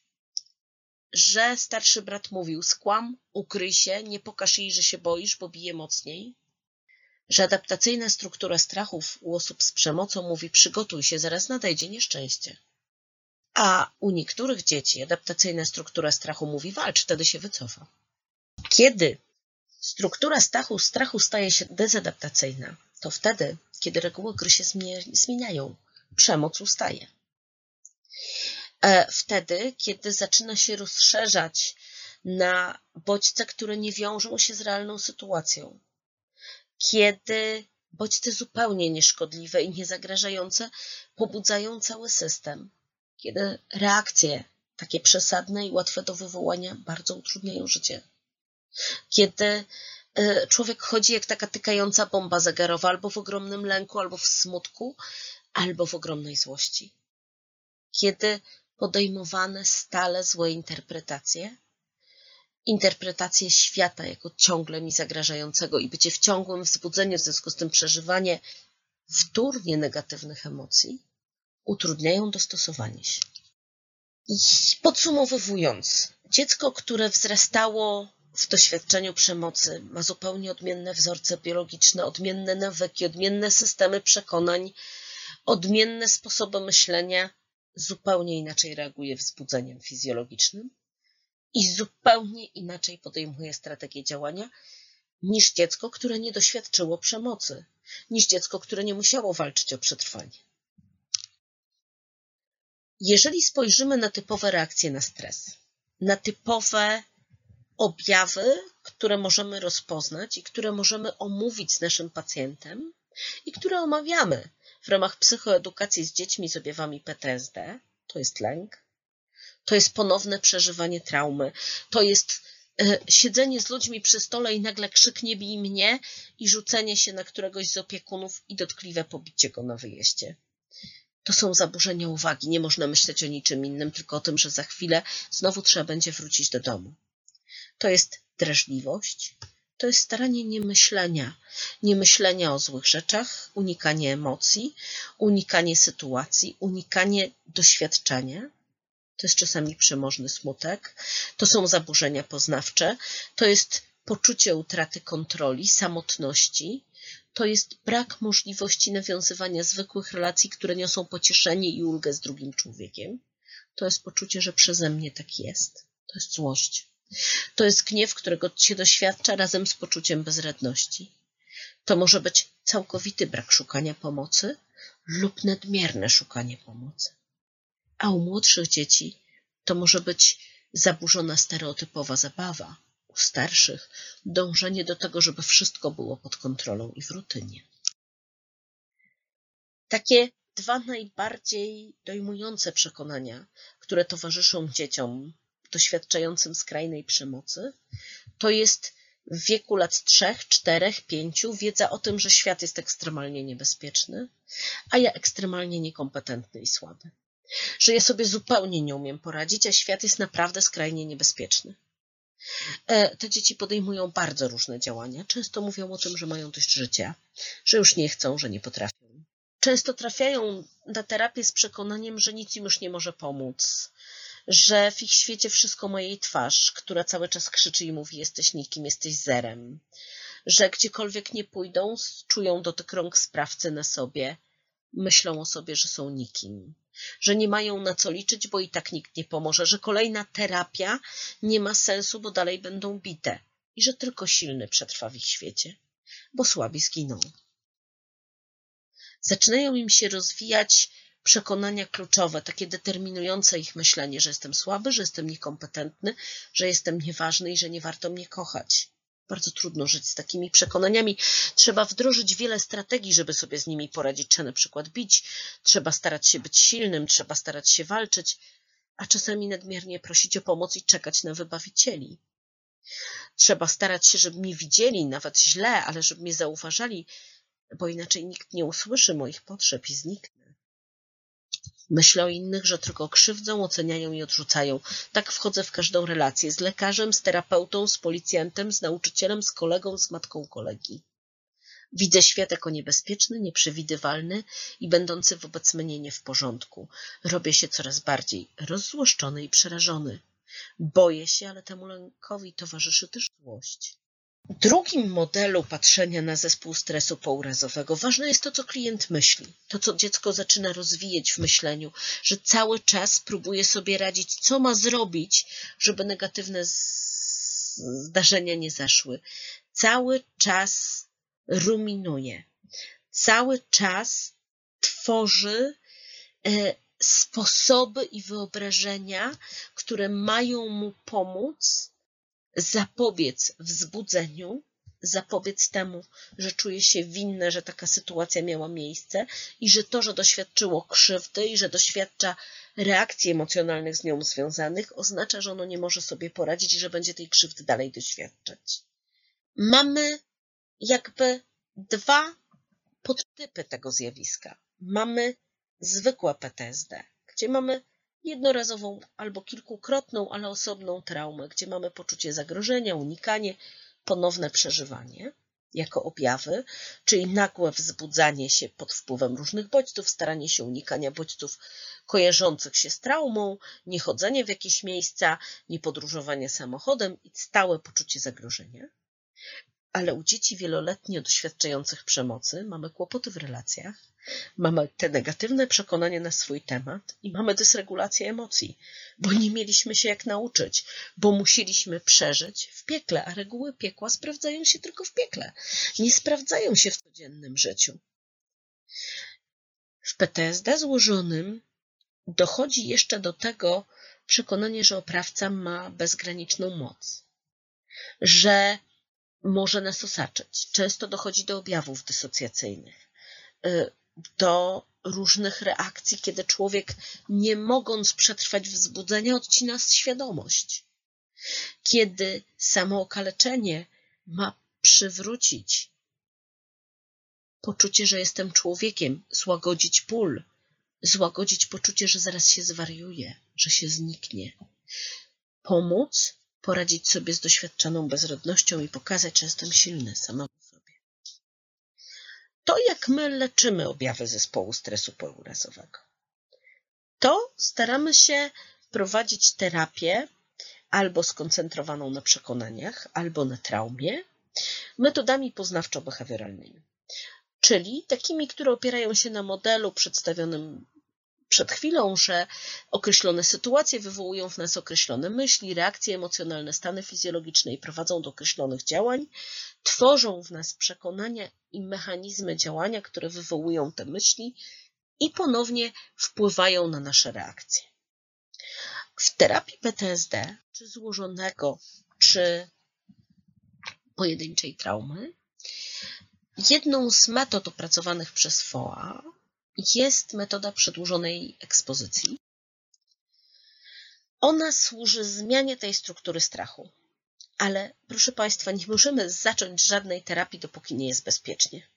że starszy brat mówił skłam, ukryj się, nie pokaż jej, że się boisz, bo bije mocniej. Że adaptacyjna struktura strachów u osób z przemocą mówi przygotuj się, zaraz nadejdzie nieszczęście. A u niektórych dzieci adaptacyjna struktura strachu mówi walcz, wtedy się wycofa. Kiedy struktura strachu, staje się dezadaptacyjna, to wtedy, kiedy reguły gry się zmieniają, przemoc ustaje. E, wtedy, kiedy zaczyna się rozszerzać na bodźce, które nie wiążą się z realną sytuacją. Kiedy bodźce zupełnie nieszkodliwe i niezagrażające pobudzają cały system. Kiedy reakcje takie przesadne i łatwe do wywołania bardzo utrudniają życie. Kiedy e, człowiek chodzi jak taka tykająca bomba zegarowa, albo w ogromnym lęku, albo w smutku, albo w ogromnej złości. Kiedy podejmowane stale złe interpretacje, interpretacje świata jako ciągle mi zagrażającego i bycie w ciągłym wzbudzeniu, w związku z tym przeżywanie wtórnie negatywnych emocji, utrudniają dostosowanie się. I podsumowując, dziecko, które wzrastało w doświadczeniu przemocy, ma zupełnie odmienne wzorce biologiczne, odmienne nawyki, odmienne systemy przekonań, odmienne sposoby myślenia, zupełnie inaczej reaguje wzbudzeniem fizjologicznym i zupełnie inaczej podejmuje strategię działania niż dziecko, które nie doświadczyło przemocy, niż dziecko, które nie musiało walczyć o przetrwanie. Jeżeli spojrzymy na typowe reakcje na stres, na typowe objawy, które możemy rozpoznać i które możemy omówić z naszym pacjentem i które omawiamy w ramach psychoedukacji z dziećmi z objawami PTSD, to jest lęk, to jest ponowne przeżywanie traumy, to jest e, siedzenie z ludźmi przy stole i nagle krzyk nie bij mnie i rzucenie się na któregoś z opiekunów i dotkliwe pobicie go na wyjeździe. To są zaburzenia uwagi. Nie można myśleć o niczym innym, tylko o tym, że za chwilę znowu trzeba będzie wrócić do domu. To jest drażliwość, to jest staranie niemyślenia, niemyślenia o złych rzeczach, unikanie emocji, unikanie sytuacji, unikanie doświadczenia. To jest czasami przemożny smutek, to są zaburzenia poznawcze, to jest poczucie utraty kontroli, samotności, to jest brak możliwości nawiązywania zwykłych relacji, które niosą pocieszenie i ulgę z drugim człowiekiem. To jest poczucie, że przeze mnie tak jest. To jest złość. To jest gniew, którego się doświadcza razem z poczuciem bezradności. To może być całkowity brak szukania pomocy lub nadmierne szukanie pomocy. A u młodszych dzieci to może być zaburzona stereotypowa zabawa, u starszych dążenie do tego, żeby wszystko było pod kontrolą i w rutynie. Takie dwa najbardziej dojmujące przekonania, które towarzyszą dzieciom doświadczającym skrajnej przemocy, to jest w wieku lat trzech, czterech, pięciu wiedza o tym, że świat jest ekstremalnie niebezpieczny, a ja ekstremalnie niekompetentny i słaby. Że ja sobie zupełnie nie umiem poradzić, a świat jest naprawdę skrajnie niebezpieczny. E, te dzieci podejmują bardzo różne działania. Często mówią o tym, że mają dość życia, że już nie chcą, że nie potrafią. Często trafiają na terapię z przekonaniem, że nic im już nie może pomóc, że w ich świecie wszystko ma jej twarz, która cały czas krzyczy i mówi: Jesteś nikim, jesteś zerem. Że gdziekolwiek nie pójdą, czują dotyk rąk sprawcy na sobie, myślą o sobie, że są nikim, że nie mają na co liczyć, bo i tak nikt nie pomoże, że kolejna terapia nie ma sensu, bo dalej będą bite i że tylko silny przetrwa w ich świecie, bo słabi zginą. Zaczynają im się rozwijać przekonania kluczowe, takie determinujące ich myślenie, że jestem słaby, że jestem niekompetentny, że jestem nieważny i że nie warto mnie kochać. Bardzo trudno żyć z takimi przekonaniami. Trzeba wdrożyć wiele strategii, żeby sobie z nimi poradzić. Trzeba na przykład bić, trzeba starać się być silnym, trzeba starać się walczyć, a czasami nadmiernie prosić o pomoc i czekać na wybawicieli. Trzeba starać się, żeby mnie widzieli, nawet źle, ale żeby mnie zauważali, bo inaczej nikt nie usłyszy moich potrzeb i zniknę. Myślę o innych, że tylko krzywdzą, oceniają i odrzucają. Tak wchodzę w każdą relację z lekarzem, z terapeutą, z policjantem, z nauczycielem, z kolegą, z matką kolegi. Widzę świat jako niebezpieczny, nieprzewidywalny i będący wobec mnie nie w porządku. Robię się coraz bardziej rozzłoszczony i przerażony. Boję się, ale temu lękowi towarzyszy też złość. Drugim modelu patrzenia na zespół stresu pourazowego ważne jest to, co klient myśli, to, co dziecko zaczyna rozwijać w myśleniu, że cały czas próbuje sobie radzić, co ma zrobić, żeby negatywne zdarzenia nie zaszły. Cały czas ruminuje, cały czas tworzy e, sposoby i wyobrażenia, które mają mu pomóc zapobiec wzbudzeniu, zapobiec temu, że czuje się winne, że taka sytuacja miała miejsce i że to, że doświadczyło krzywdy i że doświadcza reakcji emocjonalnych z nią związanych, oznacza, że ono nie może sobie poradzić i że będzie tej krzywdy dalej doświadczać. Mamy jakby dwa podtypy tego zjawiska. Mamy zwykłe PTSD, gdzie mamy jednorazową albo kilkukrotną, ale osobną traumę, gdzie mamy poczucie zagrożenia, unikanie, ponowne przeżywanie jako objawy, czyli nagłe wzbudzanie się pod wpływem różnych bodźców, staranie się unikania bodźców kojarzących się z traumą, niechodzenie w jakieś miejsca, niepodróżowanie samochodem i stałe poczucie zagrożenia. Ale u dzieci wieloletnio doświadczających przemocy mamy kłopoty w relacjach, Mamy te negatywne przekonania na swój temat i mamy dysregulację emocji, bo nie mieliśmy się jak nauczyć, bo musieliśmy przeżyć w piekle, a reguły piekła sprawdzają się tylko w piekle, nie sprawdzają się w codziennym życiu. W PTSD złożonym dochodzi jeszcze do tego przekonanie, że oprawca ma bezgraniczną moc, że może nas osaczyć. Często dochodzi do objawów dysocjacyjnych y, do różnych reakcji, kiedy człowiek, nie mogąc przetrwać wzbudzenia, odcina świadomość. Kiedy samo okaleczenie ma przywrócić poczucie, że jestem człowiekiem, złagodzić ból, złagodzić poczucie, że zaraz się zwariuje, że się zniknie. Pomóc poradzić sobie z doświadczaną bezrodnością i pokazać, że jestem silny samemu to, jak my leczymy objawy zespołu stresu pourazowego. To staramy się prowadzić terapię albo skoncentrowaną na przekonaniach, albo na traumie, metodami poznawczo-behawioralnymi, czyli takimi, które opierają się na modelu przedstawionym przed chwilą, że określone sytuacje wywołują w nas określone myśli, reakcje emocjonalne, stany fizjologiczne i prowadzą do określonych działań, tworzą w nas przekonania i mechanizmy działania, które wywołują te myśli i ponownie wpływają na nasze reakcje. W terapii PTSD, czy złożonego, czy pojedynczej traumy, jedną z metod opracowanych przez FOA jest metoda przedłużonej ekspozycji. Ona służy zmianie tej struktury strachu. Ale, proszę Państwa, nie możemy zacząć żadnej terapii, dopóki nie jest bezpiecznie.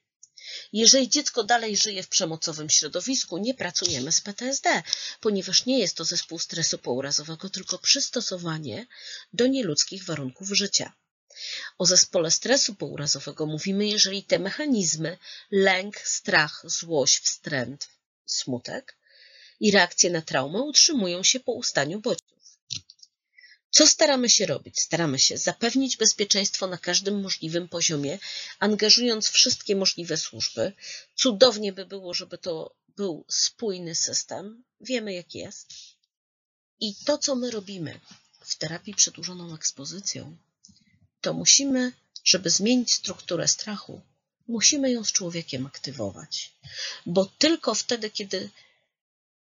Jeżeli dziecko dalej żyje w przemocowym środowisku, nie pracujemy z PTSD, ponieważ nie jest to zespół stresu pourazowego, tylko przystosowanie do nieludzkich warunków życia. O zespole stresu pourazowego mówimy, jeżeli te mechanizmy lęk, strach, złość, wstręt, smutek i reakcje na traumę utrzymują się po ustaniu bodźców. Co staramy się robić? Staramy się zapewnić bezpieczeństwo na każdym możliwym poziomie, angażując wszystkie możliwe służby. Cudownie by było, żeby to był spójny system. Wiemy, jak jest. I to, co my robimy w terapii przedłużoną ekspozycją, to musimy, żeby zmienić strukturę strachu, musimy ją z człowiekiem aktywować. Bo tylko wtedy, kiedy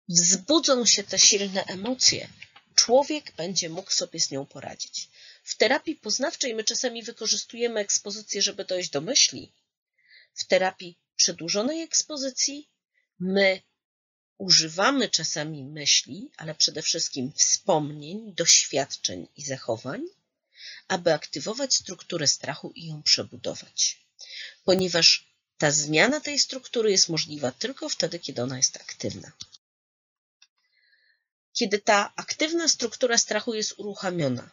wzbudzą się te silne emocje, człowiek będzie mógł sobie z nią poradzić. W terapii poznawczej my czasami wykorzystujemy ekspozycję, żeby dojść do myśli. W terapii przedłużonej ekspozycji my używamy czasami myśli, ale przede wszystkim wspomnień, doświadczeń i zachowań, aby aktywować strukturę strachu i ją przebudować. Ponieważ ta zmiana tej struktury jest możliwa tylko wtedy, kiedy ona jest aktywna. Kiedy ta aktywna struktura strachu jest uruchamiona,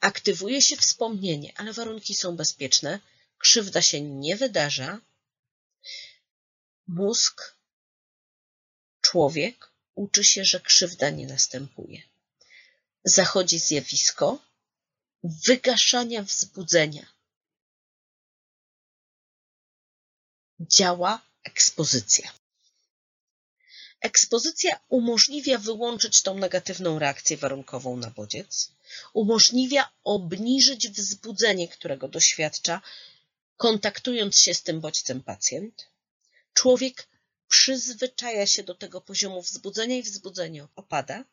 aktywuje się wspomnienie, ale warunki są bezpieczne, krzywda się nie wydarza, mózg, człowiek uczy się, że krzywda nie następuje. zachodzi zjawisko wygaszania wzbudzenia. Działa ekspozycja. Ekspozycja umożliwia wyłączyć tą negatywną reakcję warunkową na bodziec, umożliwia obniżyć wzbudzenie, którego doświadcza, kontaktując się z tym bodźcem pacjent. Człowiek przyzwyczaja się do tego poziomu wzbudzenia i wzbudzenie opada,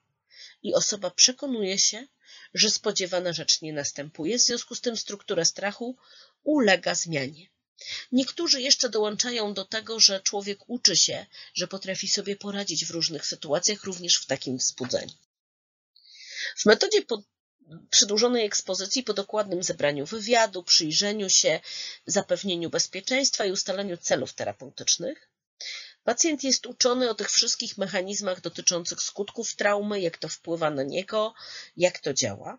i osoba przekonuje się, że spodziewana rzecz nie następuje, w związku z tym struktura strachu ulega zmianie. Niektórzy jeszcze dołączają do tego, że człowiek uczy się, że potrafi sobie poradzić w różnych sytuacjach, również w takim wzbudzeniu. W metodzie przedłużonej ekspozycji po dokładnym zebraniu wywiadu, przyjrzeniu się, zapewnieniu bezpieczeństwa i ustaleniu celów terapeutycznych, pacjent jest uczony o tych wszystkich mechanizmach dotyczących skutków traumy, jak to wpływa na niego, jak to działa.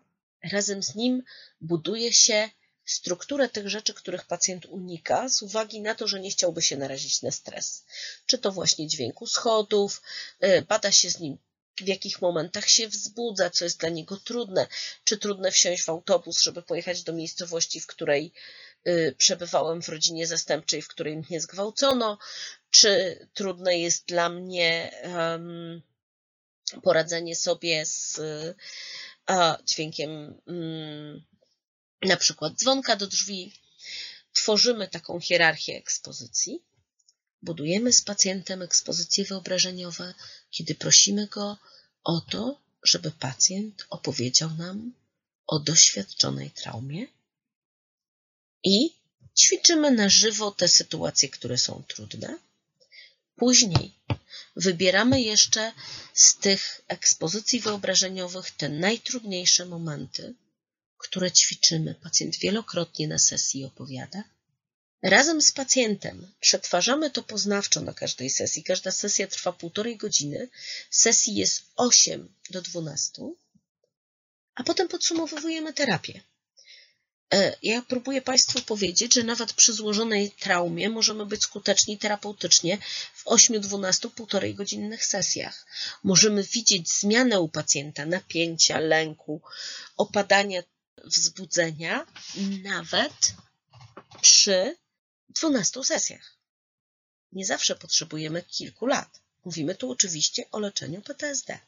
Razem z nim buduje się strukturę tych rzeczy, których pacjent unika, z uwagi na to, że nie chciałby się narazić na stres. Czy to właśnie dźwięku schodów, y, bada się z nim w jakich momentach się wzbudza, co jest dla niego trudne, czy trudne wsiąść w autobus, żeby pojechać do miejscowości, w której przebywałem w rodzinie zastępczej, w której mnie zgwałcono, czy trudne jest dla mnie poradzenie sobie z dźwiękiem um, na przykład dzwonka do drzwi. Tworzymy taką hierarchię ekspozycji. Budujemy z pacjentem ekspozycje wyobrażeniowe, kiedy prosimy go o to, żeby pacjent opowiedział nam o doświadczonej traumie i ćwiczymy na żywo te sytuacje, które są trudne. Później wybieramy jeszcze z tych ekspozycji wyobrażeniowych te najtrudniejsze momenty, które ćwiczymy. Pacjent wielokrotnie na sesji opowiada. Razem z pacjentem przetwarzamy to poznawczo na każdej sesji. Każda sesja trwa półtorej godziny. Sesji jest 8 do 12, a potem podsumowujemy terapię. E, ja próbuję Państwu powiedzieć, że nawet przy złożonej traumie możemy być skuteczni terapeutycznie w 8-12 półtorej godzinnych sesjach. Możemy widzieć zmianę u pacjenta, napięcia, lęku, opadania wzbudzenia, nawet przy 12 sesjach. Nie zawsze potrzebujemy kilku lat. Mówimy tu oczywiście o leczeniu PTSD.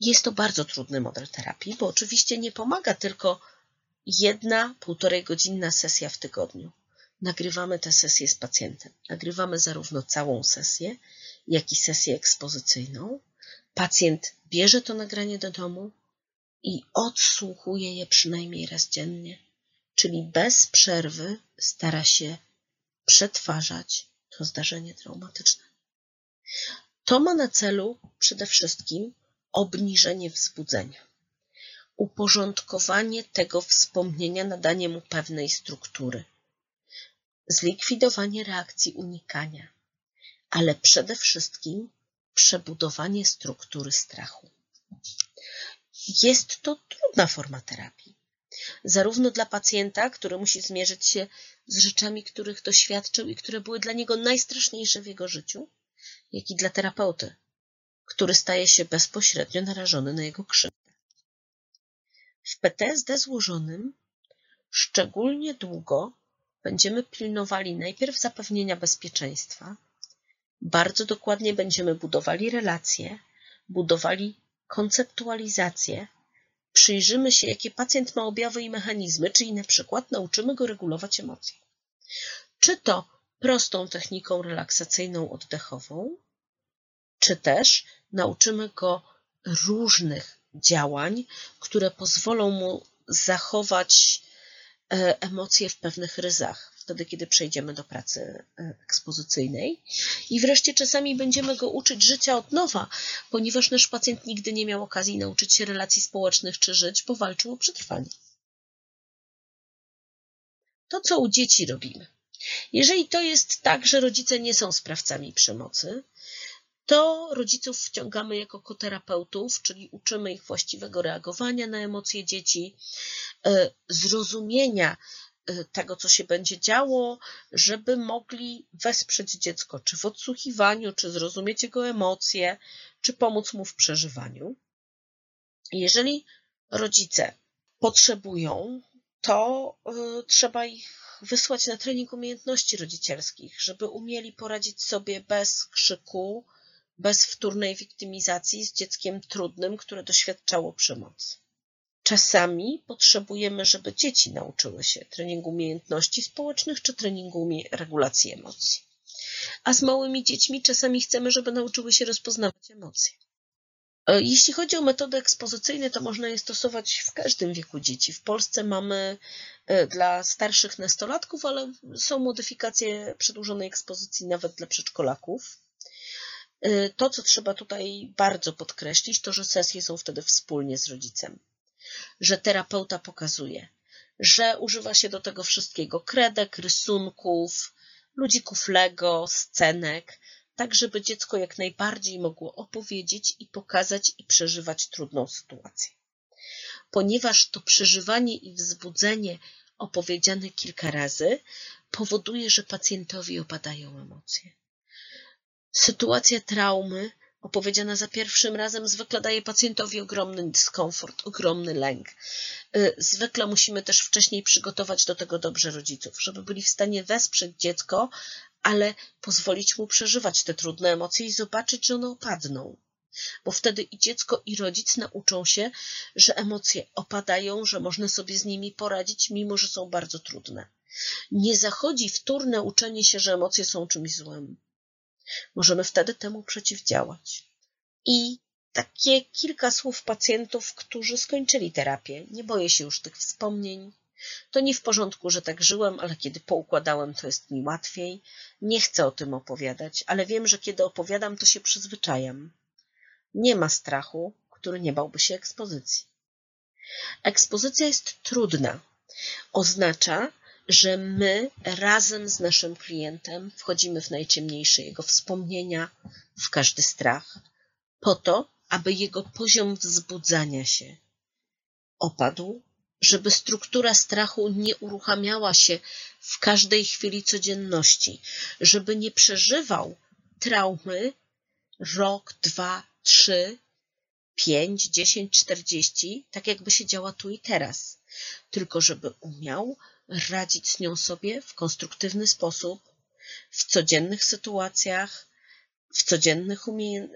Jest to bardzo trudny model terapii, bo oczywiście nie pomaga tylko jedna półtorej godzinna sesja w tygodniu. Nagrywamy tę sesję z pacjentem. Nagrywamy zarówno całą sesję, jak i sesję ekspozycyjną. Pacjent bierze to nagranie do domu i odsłuchuje je przynajmniej raz dziennie, czyli bez przerwy stara się przetwarzać to zdarzenie traumatyczne. To ma na celu przede wszystkim obniżenie wzbudzenia, uporządkowanie tego wspomnienia, nadanie mu pewnej struktury, zlikwidowanie reakcji unikania, ale przede wszystkim przebudowanie struktury strachu. Jest to trudna forma terapii. Zarówno dla pacjenta, który musi zmierzyć się z rzeczami, których doświadczył i które były dla niego najstraszniejsze w jego życiu, jak i dla terapeuty, który staje się bezpośrednio narażony na jego krzywdę. W PTSD złożonym szczególnie długo będziemy pilnowali najpierw zapewnienia bezpieczeństwa, bardzo dokładnie będziemy budowali relacje, budowali konceptualizację, przyjrzymy się, jakie pacjent ma objawy i mechanizmy, czyli na przykład nauczymy go regulować emocje. Czy to prostą techniką relaksacyjną oddechową, czy też nauczymy go różnych działań, które pozwolą mu zachować e, emocje w pewnych ryzach wtedy, kiedy przejdziemy do pracy e, ekspozycyjnej. I wreszcie czasami będziemy go uczyć życia od nowa, ponieważ nasz pacjent nigdy nie miał okazji nauczyć się relacji społecznych czy żyć, bo walczył o przetrwanie. To, co u dzieci robimy. Jeżeli to jest tak, że rodzice nie są sprawcami przemocy, to rodziców wciągamy jako koterapeutów, czyli uczymy ich właściwego reagowania na emocje dzieci, e, zrozumienia Y, tego, co się będzie działo, żeby mogli wesprzeć dziecko, czy w odsłuchiwaniu, czy zrozumieć jego emocje, czy pomóc mu w przeżywaniu. Jeżeli rodzice potrzebują, to y, trzeba ich wysłać na trening umiejętności rodzicielskich, żeby umieli poradzić sobie bez krzyku, bez wtórnej wiktymizacji z dzieckiem trudnym, które doświadczało przemocy. Czasami potrzebujemy, żeby dzieci nauczyły się treningu umiejętności społecznych czy treningu regulacji emocji. A z małymi dziećmi czasami chcemy, żeby nauczyły się rozpoznawać emocje. E, jeśli chodzi o metody ekspozycyjne, to można je stosować w każdym wieku dzieci. W Polsce mamy e, dla starszych nastolatków, ale są modyfikacje przedłużonej ekspozycji nawet dla przedszkolaków. E, to, co trzeba tutaj bardzo podkreślić, to że sesje są wtedy wspólnie z rodzicem. Że terapeuta pokazuje, że używa się do tego wszystkiego kredek, rysunków, ludzików Lego, scenek, tak żeby dziecko jak najbardziej mogło opowiedzieć i pokazać i przeżywać trudną sytuację. Ponieważ to przeżywanie i wzbudzenie opowiedziane kilka razy powoduje, że pacjentowi opadają emocje. Sytuacja traumy opowiedziana za pierwszym razem zwykle daje pacjentowi ogromny dyskomfort, ogromny lęk. Y, zwykle musimy też wcześniej przygotować do tego dobrze rodziców, żeby byli w stanie wesprzeć dziecko, ale pozwolić mu przeżywać te trudne emocje i zobaczyć, że one opadną. Bo wtedy i dziecko, i rodzic nauczą się, że emocje opadają, że można sobie z nimi poradzić, mimo że są bardzo trudne. Nie zachodzi wtórne uczenie się, że emocje są czymś złym. Możemy wtedy temu przeciwdziałać. I takie kilka słów pacjentów, którzy skończyli terapię. Nie boję się już tych wspomnień, to nie w porządku, że tak żyłem, ale kiedy poukładałem, to jest mi łatwiej. Nie chcę o tym opowiadać, ale wiem, że kiedy opowiadam, to się przyzwyczajam. Nie ma strachu, który nie bałby się ekspozycji. Ekspozycja jest trudna. Oznacza, że my razem z naszym klientem wchodzimy w najciemniejsze jego wspomnienia, w każdy strach, po to, aby jego poziom wzbudzania się opadł żeby struktura strachu nie uruchamiała się w każdej chwili codzienności, żeby nie przeżywał traumy rok, dwa, trzy, pięć, dziesięć, czterdzieści, tak jakby się działa tu i teraz, tylko żeby umiał radzić z nią sobie w konstruktywny sposób, w codziennych sytuacjach, w, codziennych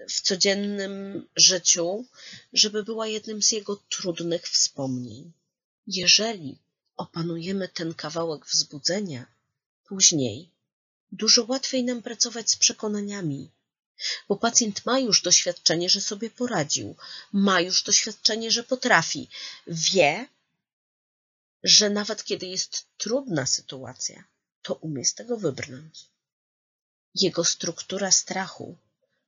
w codziennym życiu, żeby była jednym z jego trudnych wspomnień. Jeżeli opanujemy ten kawałek wzbudzenia, później dużo łatwiej nam pracować z przekonaniami, bo pacjent ma już doświadczenie, że sobie poradził, ma już doświadczenie, że potrafi, wie, że nawet kiedy jest trudna sytuacja, to umie z tego wybrnąć. Jego struktura strachu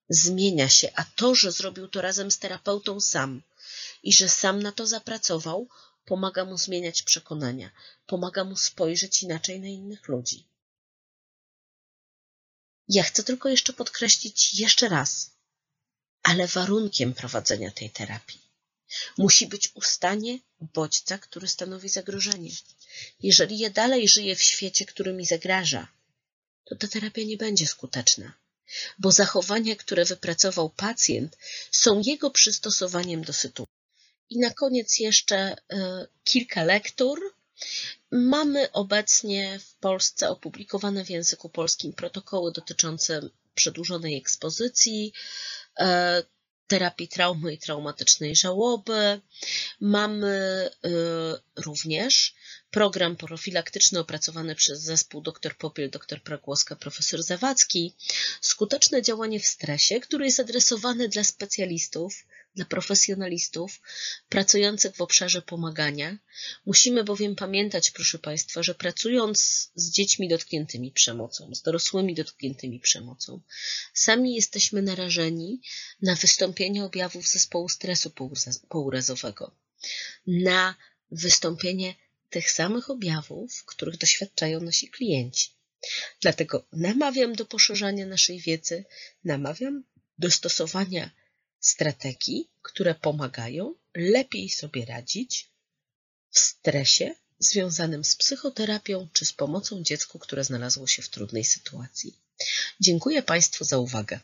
zmienia się, a to, że zrobił to razem z terapeutą sam i że sam na to zapracował, pomaga mu zmieniać przekonania, pomaga mu spojrzeć inaczej na innych ludzi. Ja chcę tylko jeszcze podkreślić jeszcze raz, ale warunkiem prowadzenia tej terapii musi być ustanie bodźca, który stanowi zagrożenie. Jeżeli ja dalej żyję w świecie, który mi zagraża, to ta terapia nie będzie skuteczna, bo zachowania, które wypracował pacjent, są jego przystosowaniem do sytuacji. I na koniec jeszcze e, kilka lektur. Mamy obecnie w Polsce opublikowane w języku polskim protokoły dotyczące przedłużonej ekspozycji, e, terapii traumy i traumatycznej żałoby. Mamy y, również program profilaktyczny opracowany przez zespół dr Popiel, dr Pragłoska, profesor Zawadzki. Skuteczne działanie w stresie, który jest adresowany dla specjalistów, dla profesjonalistów pracujących w obszarze pomagania. Musimy bowiem pamiętać, proszę Państwa, że pracując z dziećmi dotkniętymi przemocą, z dorosłymi dotkniętymi przemocą, sami jesteśmy narażeni na wystąpienie objawów zespołu stresu pourazowego, na wystąpienie tych samych objawów, których doświadczają nasi klienci. Dlatego namawiam do poszerzania naszej wiedzy, namawiam do stosowania strategii, które pomagają lepiej sobie radzić w stresie związanym z psychoterapią czy z pomocą dziecku, które znalazło się w trudnej sytuacji. Dziękuję Państwu za uwagę.